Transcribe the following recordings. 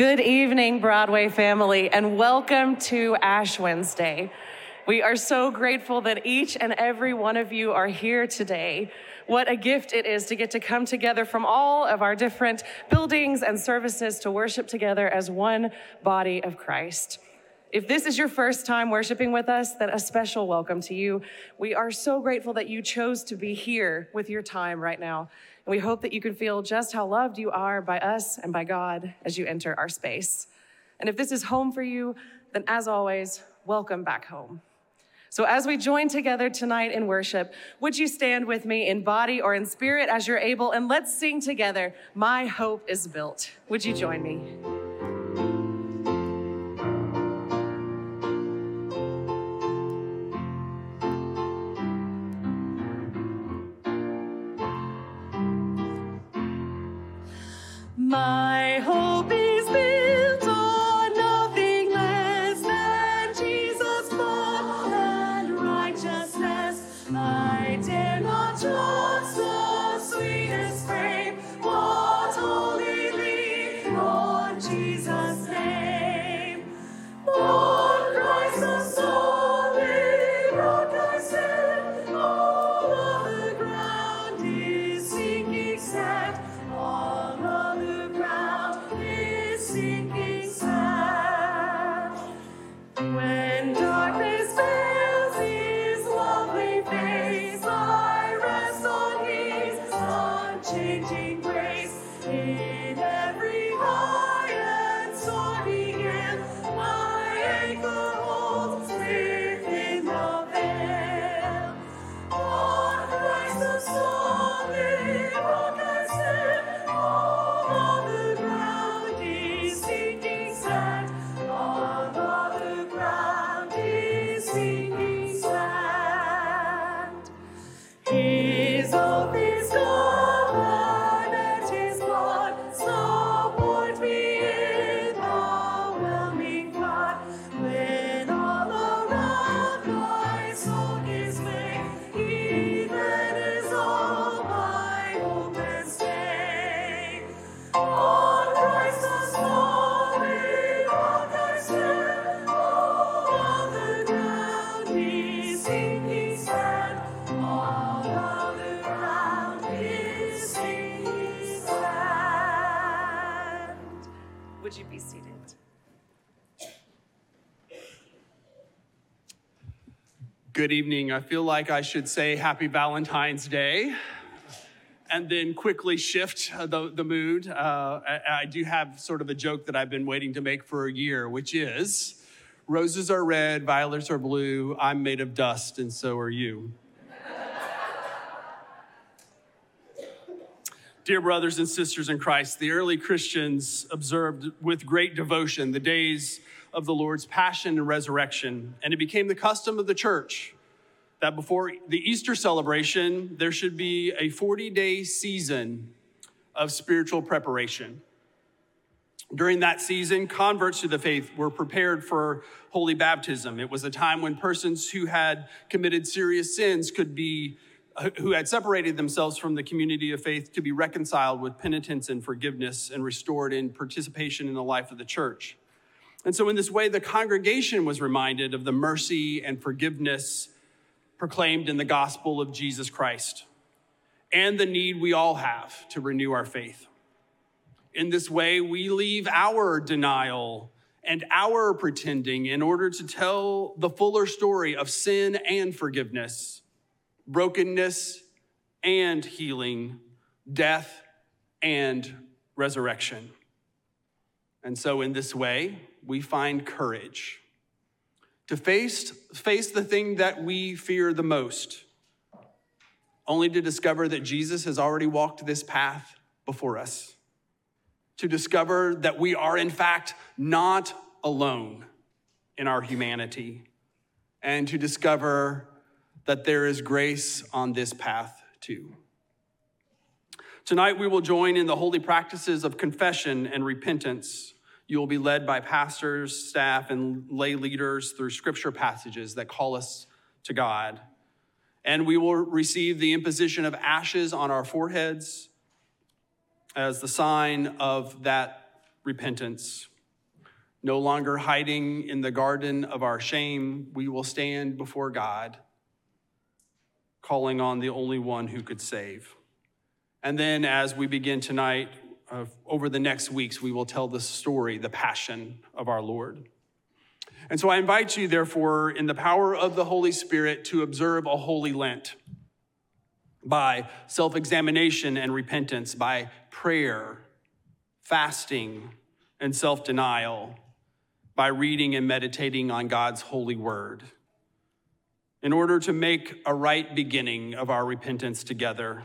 Good evening, Broadway family, and welcome to Ash Wednesday. We are so grateful that each and every one of you are here today. What a gift it is to get to come together from all of our different buildings and services to worship together as one body of Christ. If this is your first time worshiping with us, then a special welcome to you. We are so grateful that you chose to be here with your time right now. And we hope that you can feel just how loved you are by us and by God as you enter our space. And if this is home for you, then as always, welcome back home. So, as we join together tonight in worship, would you stand with me in body or in spirit as you're able? And let's sing together, My Hope is Built. Would you join me? Good evening. I feel like I should say Happy Valentine's Day and then quickly shift uh, the, the mood. Uh, I, I do have sort of a joke that I've been waiting to make for a year, which is roses are red, violets are blue, I'm made of dust, and so are you. Dear brothers and sisters in Christ, the early Christians observed with great devotion the days of the Lord's passion and resurrection, and it became the custom of the church that before the Easter celebration, there should be a 40 day season of spiritual preparation. During that season, converts to the faith were prepared for holy baptism. It was a time when persons who had committed serious sins could be who had separated themselves from the community of faith to be reconciled with penitence and forgiveness and restored in participation in the life of the church. And so, in this way, the congregation was reminded of the mercy and forgiveness proclaimed in the gospel of Jesus Christ and the need we all have to renew our faith. In this way, we leave our denial and our pretending in order to tell the fuller story of sin and forgiveness, brokenness and healing, death and resurrection. And so, in this way, we find courage to face, face the thing that we fear the most, only to discover that Jesus has already walked this path before us. To discover that we are, in fact, not alone in our humanity, and to discover that there is grace on this path too. Tonight, we will join in the holy practices of confession and repentance. You will be led by pastors, staff, and lay leaders through scripture passages that call us to God. And we will receive the imposition of ashes on our foreheads as the sign of that repentance. No longer hiding in the garden of our shame, we will stand before God, calling on the only one who could save. And then, as we begin tonight, uh, over the next weeks, we will tell the story, the passion of our Lord. And so I invite you, therefore, in the power of the Holy Spirit, to observe a holy Lent by self examination and repentance, by prayer, fasting, and self denial, by reading and meditating on God's holy word. In order to make a right beginning of our repentance together,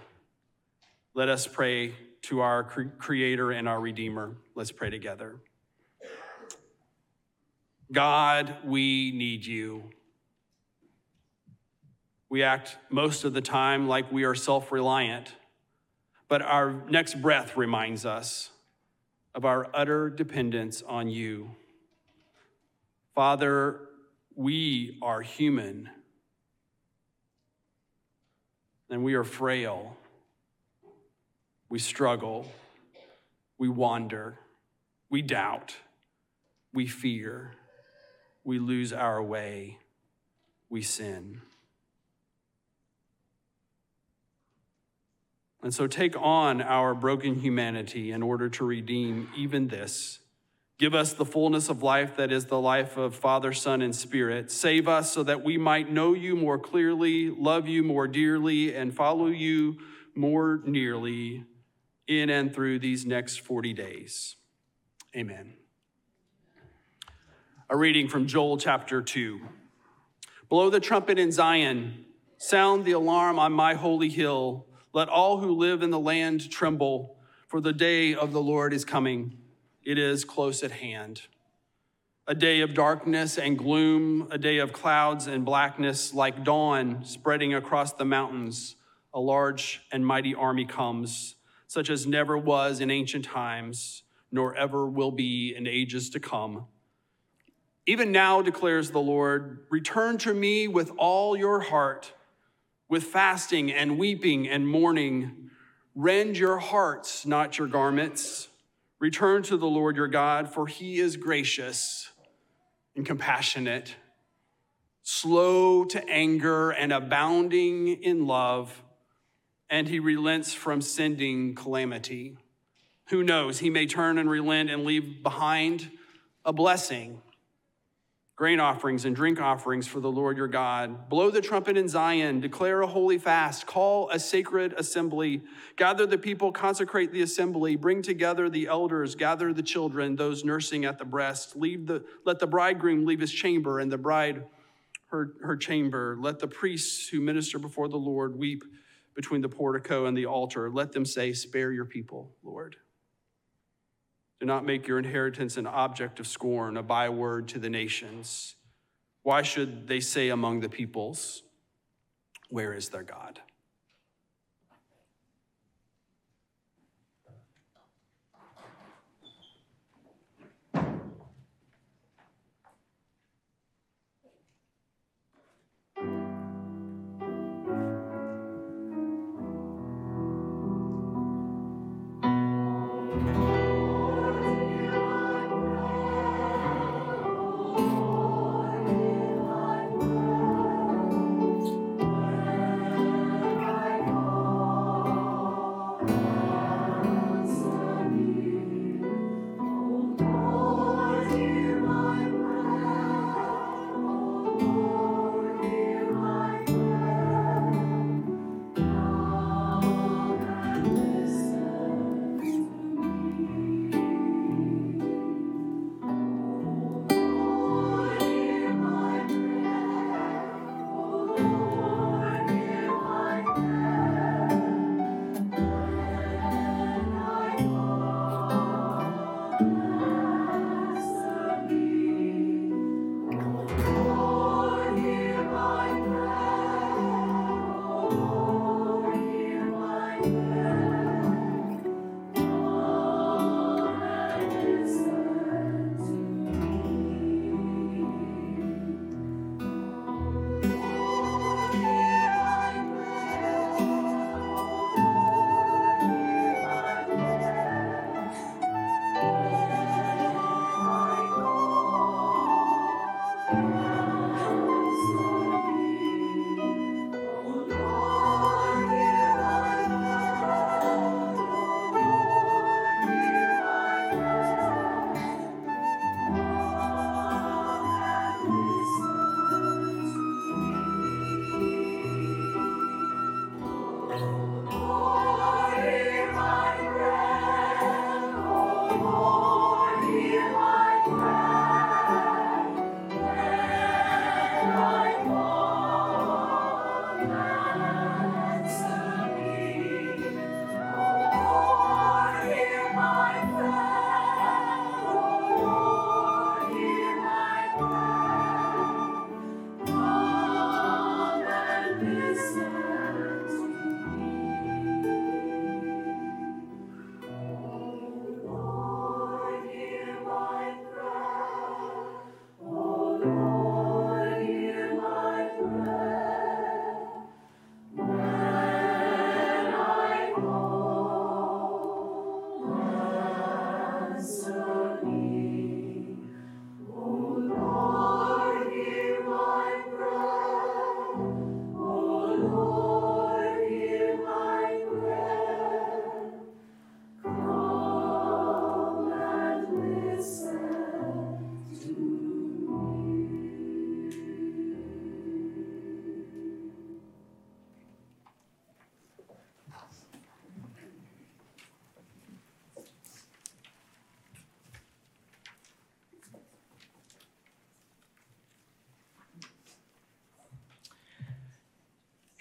let us pray to our Creator and our Redeemer. Let's pray together. God, we need you. We act most of the time like we are self reliant, but our next breath reminds us of our utter dependence on you. Father, we are human and we are frail. We struggle, we wander, we doubt, we fear we lose our way, we sin. And so take on our broken humanity in order to redeem even this. Give us the fullness of life that is the life of Father, Son, and Spirit. Save us so that we might know you more clearly, love you more dearly, and follow you more nearly in and through these next 40 days. Amen. A reading from Joel chapter 2. Blow the trumpet in Zion, sound the alarm on my holy hill. Let all who live in the land tremble, for the day of the Lord is coming. It is close at hand. A day of darkness and gloom, a day of clouds and blackness, like dawn spreading across the mountains. A large and mighty army comes, such as never was in ancient times, nor ever will be in ages to come. Even now, declares the Lord, return to me with all your heart, with fasting and weeping and mourning. Rend your hearts, not your garments. Return to the Lord your God, for he is gracious and compassionate, slow to anger and abounding in love, and he relents from sending calamity. Who knows? He may turn and relent and leave behind a blessing grain offerings and drink offerings for the Lord your God. Blow the trumpet in Zion, declare a holy fast, call a sacred assembly, gather the people, consecrate the assembly, bring together the elders, gather the children, those nursing at the breast. Leave the, let the bridegroom leave his chamber and the bride her, her chamber. Let the priests who minister before the Lord weep between the portico and the altar. Let them say, Spare your people, Lord. Do not make your inheritance an object of scorn, a byword to the nations. Why should they say among the peoples, Where is their God?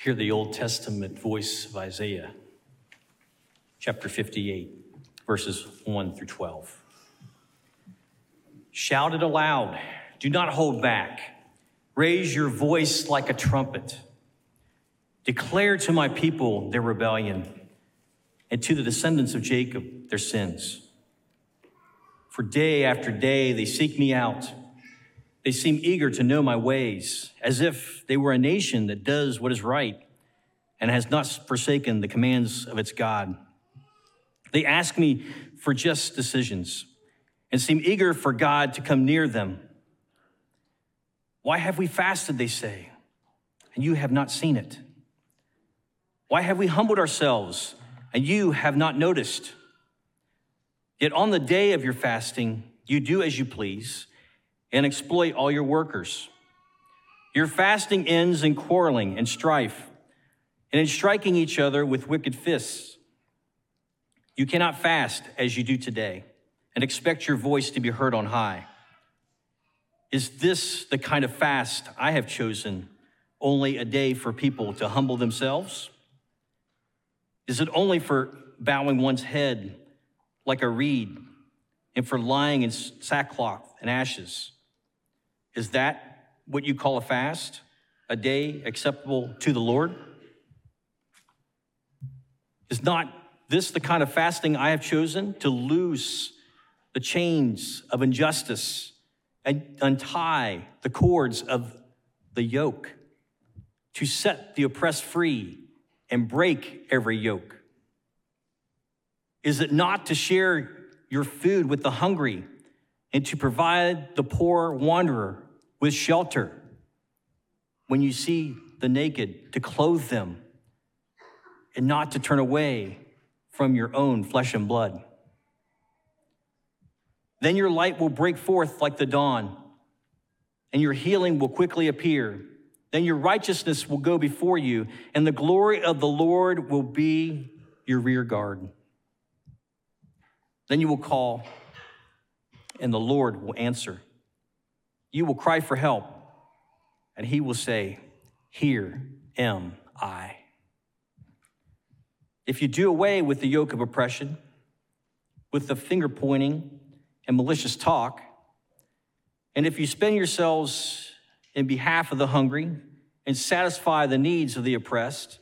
Hear the Old Testament voice of Isaiah, chapter 58, verses 1 through 12. Shout it aloud, do not hold back. Raise your voice like a trumpet. Declare to my people their rebellion, and to the descendants of Jacob their sins. For day after day they seek me out. They seem eager to know my ways, as if they were a nation that does what is right and has not forsaken the commands of its God. They ask me for just decisions and seem eager for God to come near them. Why have we fasted, they say, and you have not seen it? Why have we humbled ourselves, and you have not noticed? Yet on the day of your fasting, you do as you please and exploit all your workers. Your fasting ends in quarreling and strife and in striking each other with wicked fists. You cannot fast as you do today and expect your voice to be heard on high. Is this the kind of fast I have chosen, only a day for people to humble themselves? Is it only for bowing one's head like a reed and for lying in sackcloth and ashes? Is that what you call a fast? A day acceptable to the Lord? Is not this the kind of fasting I have chosen to loose the chains of injustice and untie the cords of the yoke, to set the oppressed free and break every yoke? Is it not to share your food with the hungry and to provide the poor wanderer with shelter. When you see the naked, to clothe them and not to turn away from your own flesh and blood. Then your light will break forth like the dawn, and your healing will quickly appear. Then your righteousness will go before you, and the glory of the Lord will be your rear guard. Then you will call and the Lord will answer. You will cry for help, and he will say, Here am I. If you do away with the yoke of oppression, with the finger pointing and malicious talk, and if you spend yourselves in behalf of the hungry and satisfy the needs of the oppressed,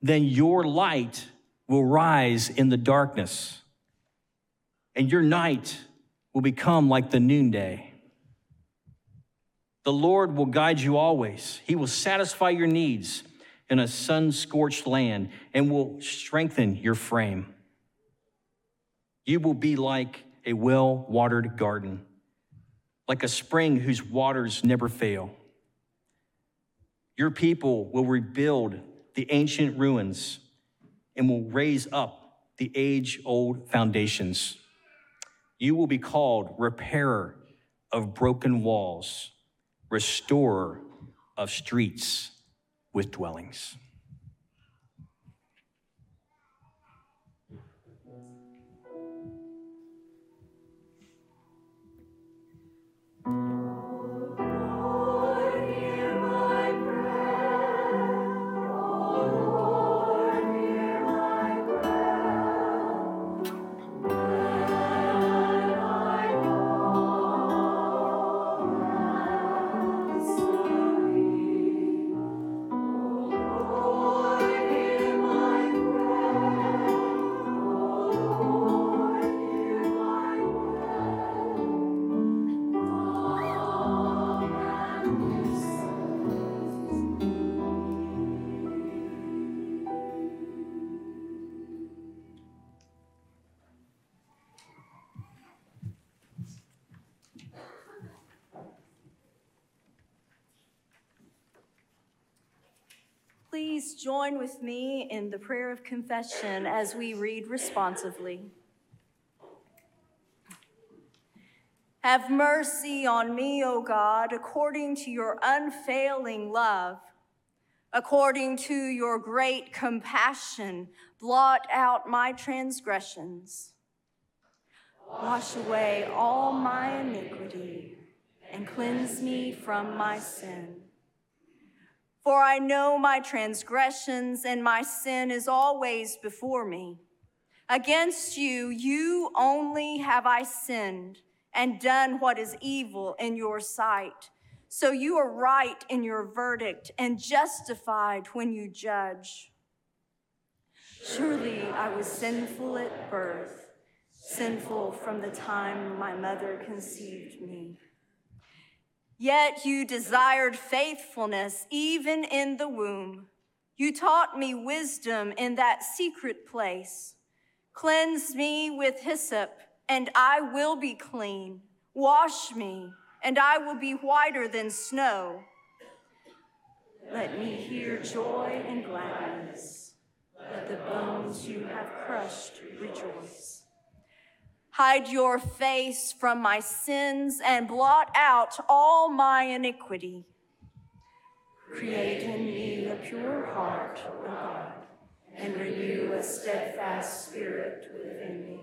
then your light will rise in the darkness, and your night will become like the noonday. The Lord will guide you always. He will satisfy your needs in a sun scorched land and will strengthen your frame. You will be like a well watered garden, like a spring whose waters never fail. Your people will rebuild the ancient ruins and will raise up the age old foundations. You will be called repairer of broken walls, restorer of streets with dwellings. Please join with me in the prayer of confession as we read responsively. Have mercy on me, O God, according to your unfailing love. According to your great compassion, blot out my transgressions. Wash away all my iniquity and cleanse me from my sin. For I know my transgressions and my sin is always before me. Against you, you only have I sinned and done what is evil in your sight. So you are right in your verdict and justified when you judge. Surely I was sinful at birth, sinful from the time my mother conceived me. Yet you desired faithfulness even in the womb. You taught me wisdom in that secret place. Cleanse me with hyssop, and I will be clean. Wash me, and I will be whiter than snow. Let me hear joy and gladness. Let the bones you have crushed rejoice. Hide your face from my sins and blot out all my iniquity. Create in me a pure heart, O God, and renew a steadfast spirit within me.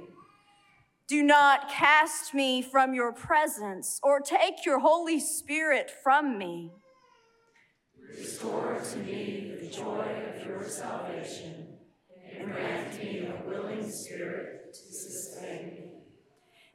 Do not cast me from your presence or take your Holy Spirit from me. Restore to me the joy of your salvation and grant me a willing spirit to sustain me.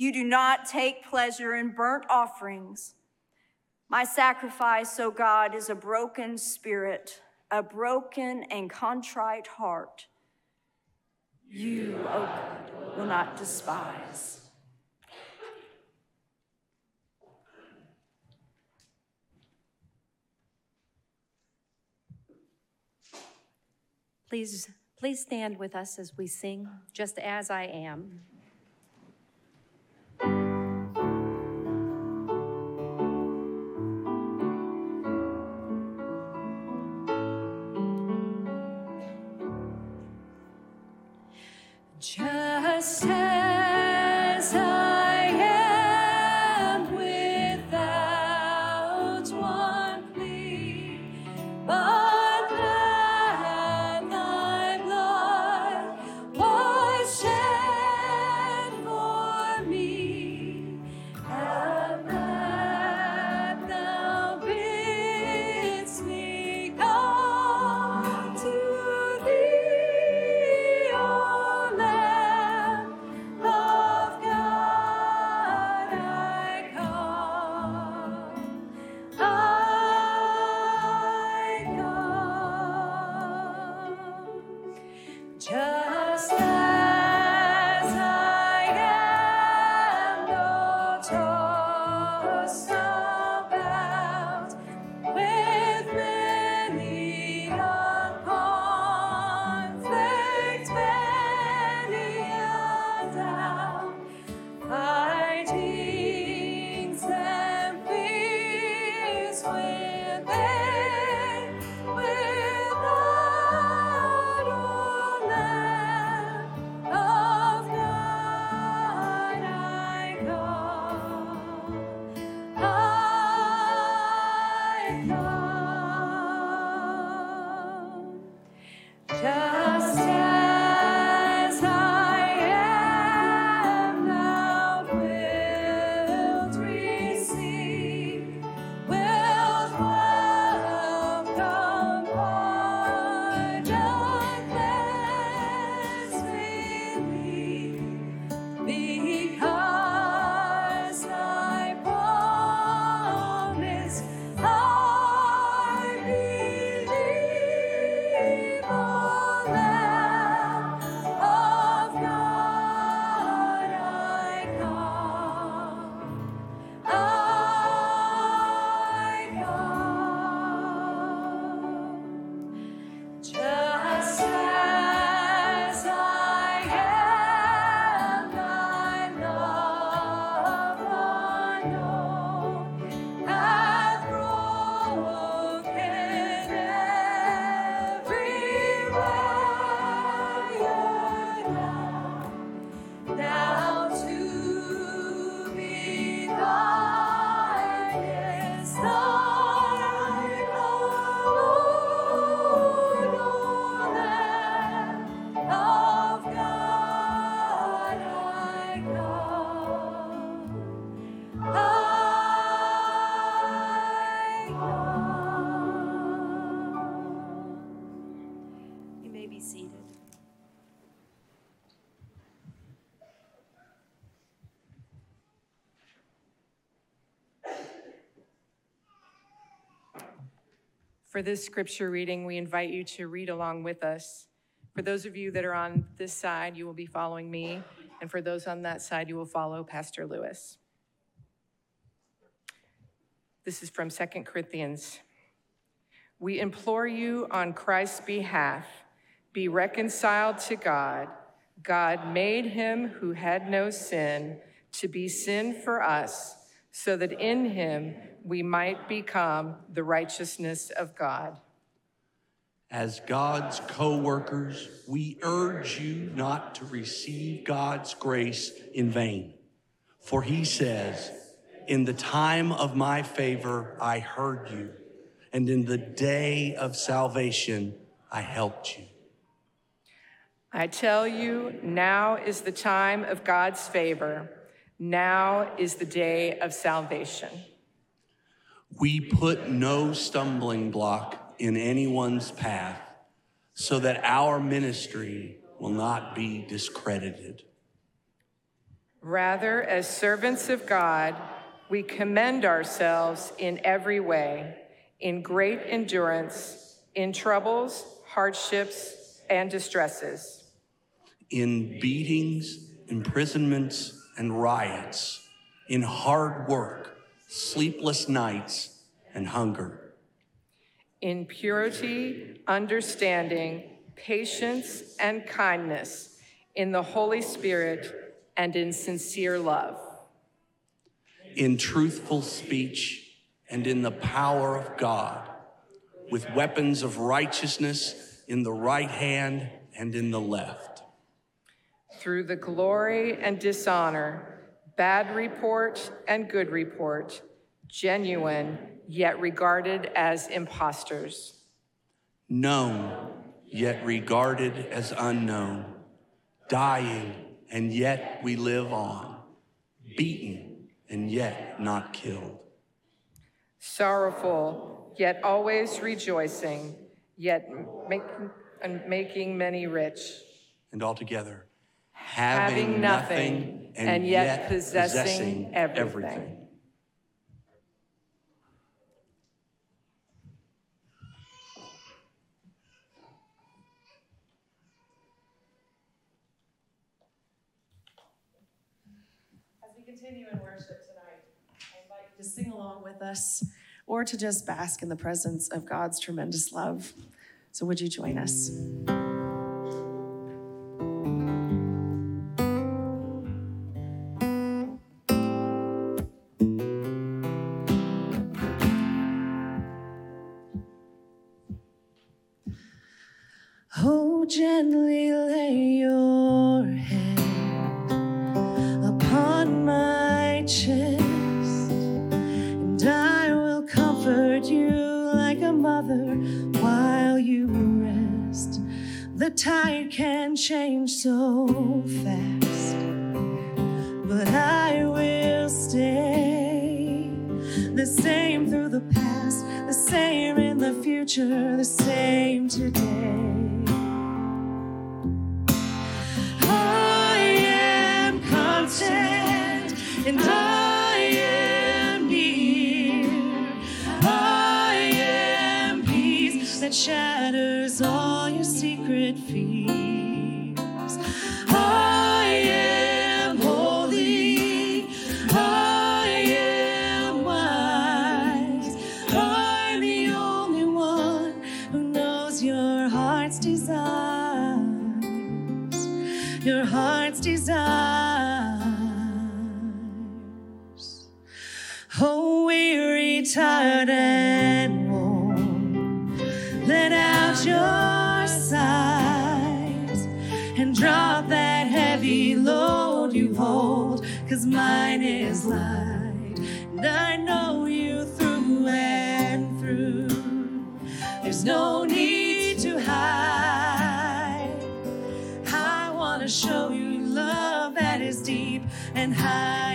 You do not take pleasure in burnt offerings. My sacrifice, O God, is a broken spirit, a broken and contrite heart. You, O God, will not despise. Please, please stand with us as we sing, Just As I Am. For this scripture reading, we invite you to read along with us. For those of you that are on this side, you will be following me, and for those on that side, you will follow Pastor Lewis. This is from 2 Corinthians. We implore you on Christ's behalf, be reconciled to God. God made him who had no sin to be sin for us, so that in him we might become the righteousness of God. As God's co workers, we urge you not to receive God's grace in vain. For he says, In the time of my favor, I heard you, and in the day of salvation, I helped you. I tell you, now is the time of God's favor. Now is the day of salvation. We put no stumbling block in anyone's path so that our ministry will not be discredited. Rather, as servants of God, we commend ourselves in every way, in great endurance, in troubles, hardships, and distresses, in beatings, imprisonments, and riots, in hard work, sleepless nights, and hunger, in purity, understanding, patience, and kindness, in the Holy Spirit, and in sincere love. in truthful speech, and in the power of God, with weapons of righteousness in the right hand and in the left. Through the glory and dishonor, bad report and good report, genuine yet regarded as impostors, known yet regarded as unknown, dying and yet we live on, beaten and yet not killed, sorrowful yet always rejoicing, yet making, and making many rich, and altogether having nothing and yet possessing everything. As we continue in worship tonight, I invite you to sing along with us or to just bask in the presence of God's tremendous love. So, would you join us? Shatters all your secret fears. Mine is light, and I know you through and through. There's no need to hide. I want to show you love that is deep and high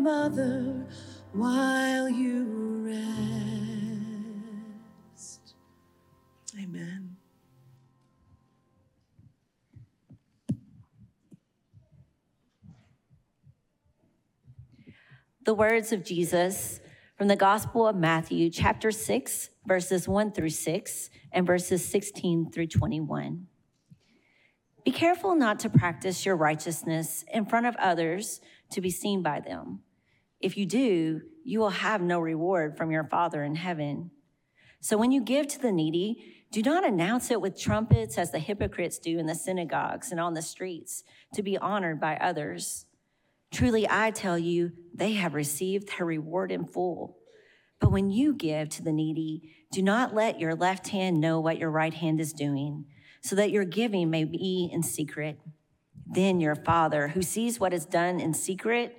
mother while you rest. Amen. The words of Jesus from the Gospel of Matthew, chapter 6, verses 1 through 6, and verses 16 through 21. Be careful not to practice your righteousness in front of others to be seen by them. If you do, you will have no reward from your Father in heaven. So when you give to the needy, do not announce it with trumpets as the hypocrites do in the synagogues and on the streets to be honored by others. Truly, I tell you, they have received their reward in full. But when you give to the needy, do not let your left hand know what your right hand is doing, so that your giving may be in secret. Then your Father, who sees what is done in secret,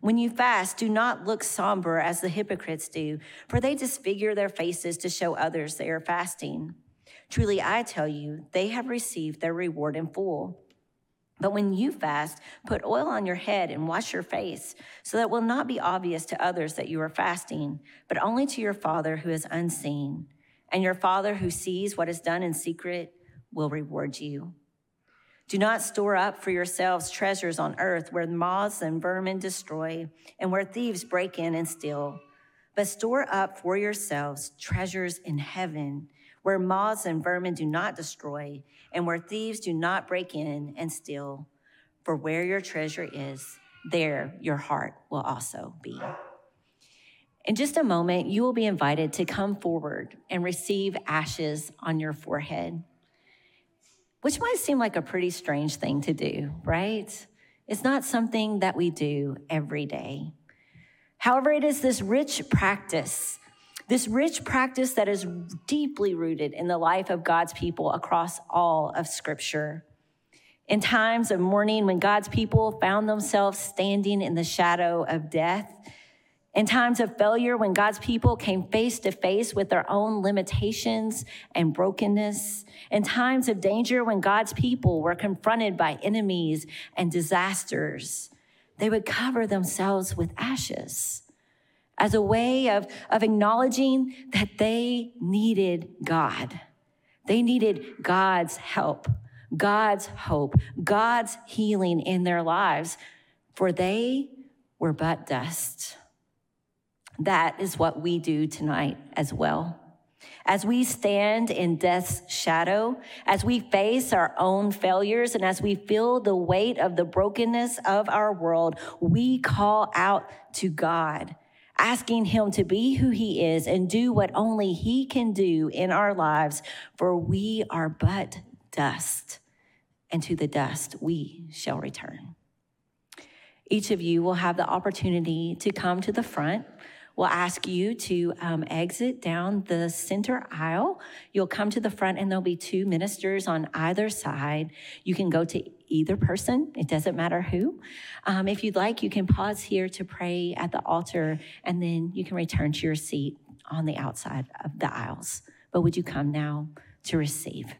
When you fast, do not look somber as the hypocrites do, for they disfigure their faces to show others they are fasting. Truly, I tell you, they have received their reward in full. But when you fast, put oil on your head and wash your face, so that it will not be obvious to others that you are fasting, but only to your Father who is unseen. And your Father who sees what is done in secret will reward you. Do not store up for yourselves treasures on earth where moths and vermin destroy and where thieves break in and steal, but store up for yourselves treasures in heaven where moths and vermin do not destroy and where thieves do not break in and steal. For where your treasure is, there your heart will also be. In just a moment, you will be invited to come forward and receive ashes on your forehead which might seem like a pretty strange thing to do, right? It's not something that we do every day. However, it is this rich practice, this rich practice that is deeply rooted in the life of God's people across all of Scripture. In times of mourning, when God's people found themselves standing in the shadow of death, in times of failure, when God's people came face to face with their own limitations and brokenness, in times of danger, when God's people were confronted by enemies and disasters, they would cover themselves with ashes as a way of, of acknowledging that they needed God. They needed God's help, God's hope, God's healing in their lives, for they were but dust. That is what we do tonight as well. As we stand in death's shadow, as we face our own failures, and as we feel the weight of the brokenness of our world, we call out to God asking Him to be who He is and do what only He can do in our lives, for we are but dust, and to the dust we shall return. Each of you will have the opportunity to come to the front. We'll ask you to um, exit down the center aisle. You'll come to the front, and there'll be two ministers on either side. You can go to either person, it doesn't matter who. Um, if you'd like, you can pause here to pray at the altar, and then you can return to your seat on the outside of the aisles. But would you come now to receive?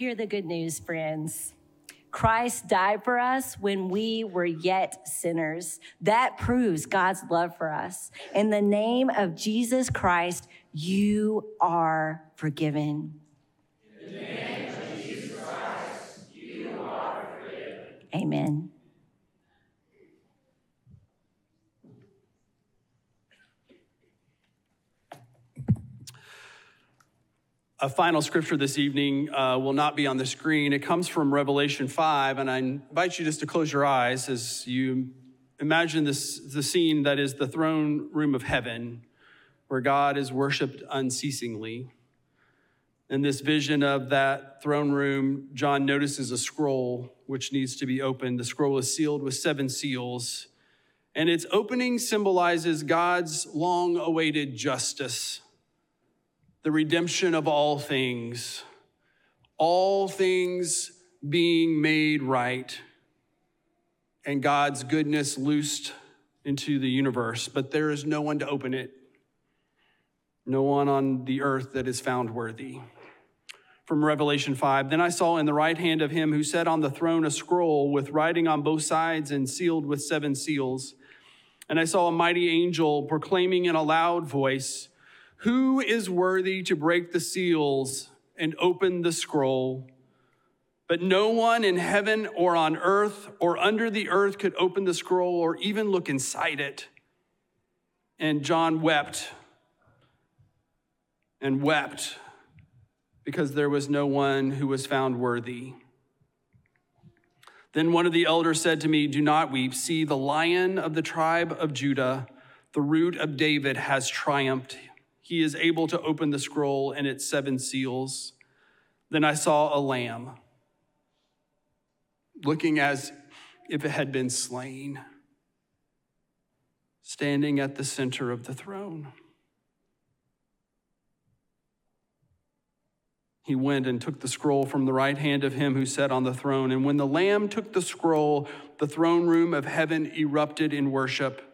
Hear the good news, friends. Christ died for us when we were yet sinners. That proves God's love for us. In the name of Jesus Christ, you are forgiven. In the name of Jesus Christ, you are forgiven. Amen. A final scripture this evening uh, will not be on the screen. It comes from Revelation 5, and I invite you just to close your eyes as you imagine this the scene that is the throne room of heaven, where God is worshiped unceasingly. In this vision of that throne room, John notices a scroll which needs to be opened. The scroll is sealed with seven seals, and its opening symbolizes God's long awaited justice the redemption of all things, all things being made right, and God's goodness loosed into the universe, but there is no one to open it, no one on the earth that is found worthy. From Revelation 5 Then I saw in the right hand of him who sat on the throne a scroll with writing on both sides and sealed with seven seals. And I saw a mighty angel proclaiming in a loud voice, who is worthy to break the seals and open the scroll? But no one in heaven or on earth or under the earth could open the scroll or even look inside it. And John wept and wept because there was no one who was found worthy. Then one of the elders said to me, Do not weep. See, the lion of the tribe of Judah, the root of David, has triumphed he is able to open the scroll and its seven seals. Then I saw a lamb looking as if it had been slain, standing at the center of the throne. He went and took the scroll from the right hand of him who sat on the throne. And when the Lamb took the scroll, the throne room of heaven erupted in worship.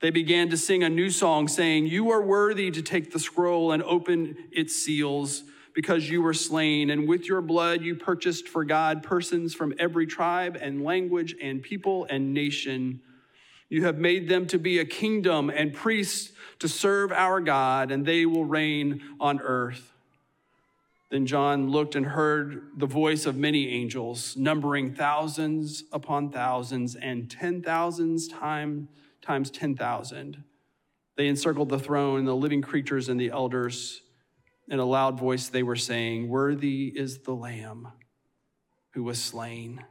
They began to sing a new song saying, You are worthy to take the scroll and open its seals because you were slain, and with your blood you purchased for God persons from every tribe and language and people and nation. You have made them to be a kingdom and priests to serve our God, and they will reign on earth. Then John looked and heard the voice of many angels, numbering thousands upon thousands and ten thousands times times 10,000. They encircled the throne, and the living creatures, and the elders. In a loud voice, they were saying, Worthy is the Lamb who was slain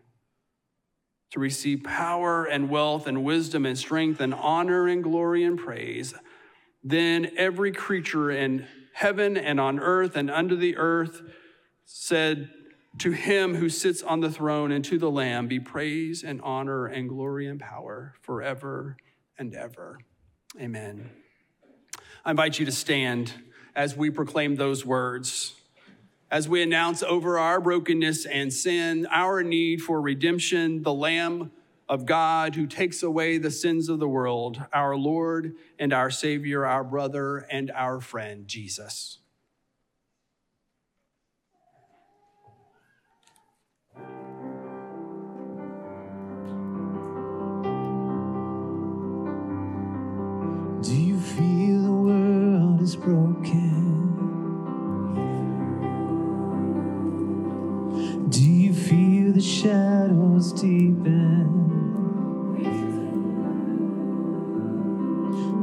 to receive power and wealth and wisdom and strength and honor and glory and praise. Then every creature in heaven and on earth and under the earth said, To him who sits on the throne and to the Lamb be praise and honor and glory and power forever and ever. Amen. I invite you to stand as we proclaim those words, as we announce over our brokenness and sin, our need for redemption, the Lamb of God who takes away the sins of the world, our Lord and our Savior, our brother and our friend, Jesus. Do you feel the world is broken? Do you feel the shadows deepen?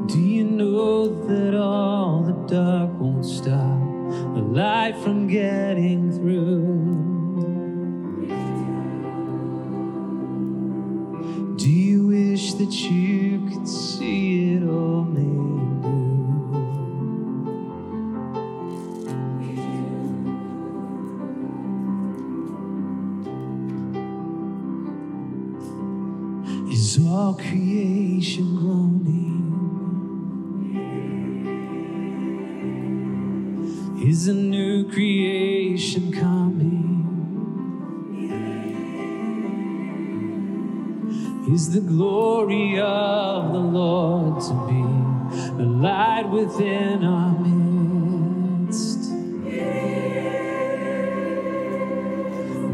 Do you know that all the dark won't stop the light from getting through? is all creation groaning? Is a new creation coming? Is the glory of the Lord to be the light within our midst?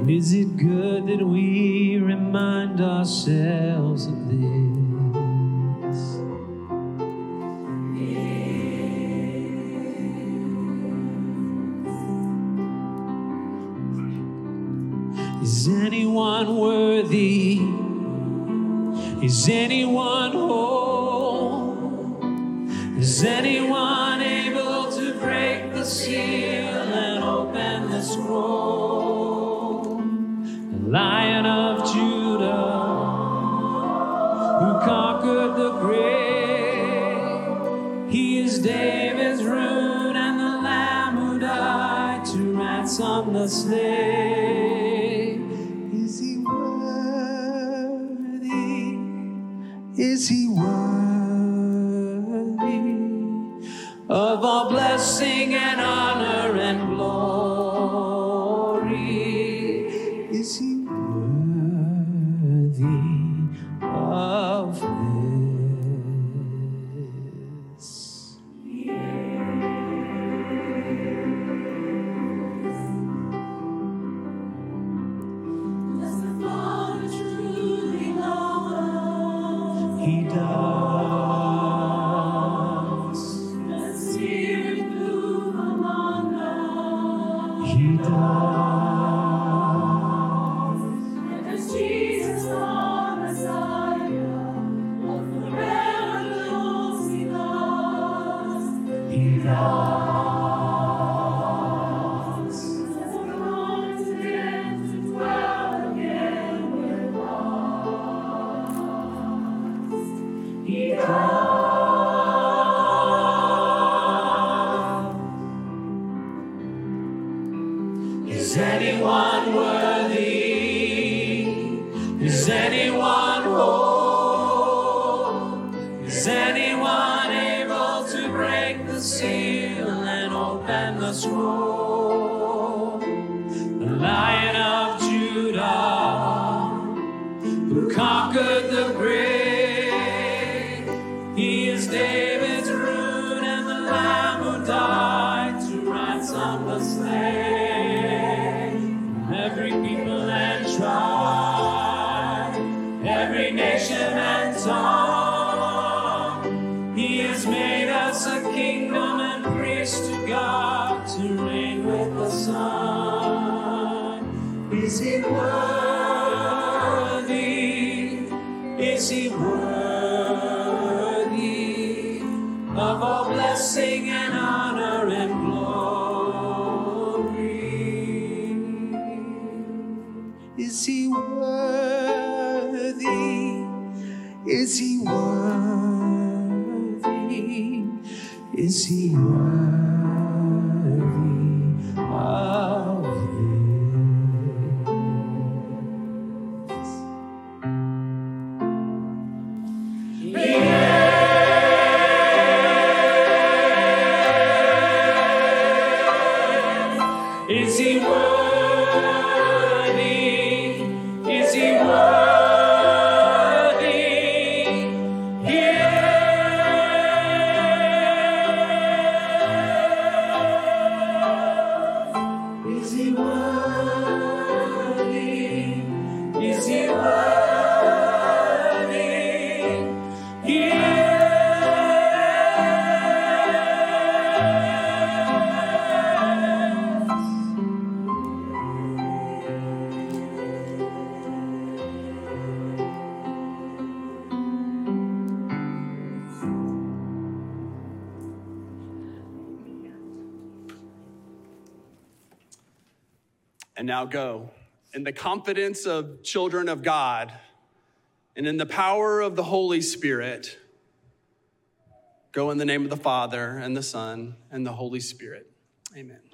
Is it good that we remind ourselves? now go in the confidence of children of God and in the power of the Holy Spirit. Go in the name of the Father and the Son and the Holy Spirit. Amen.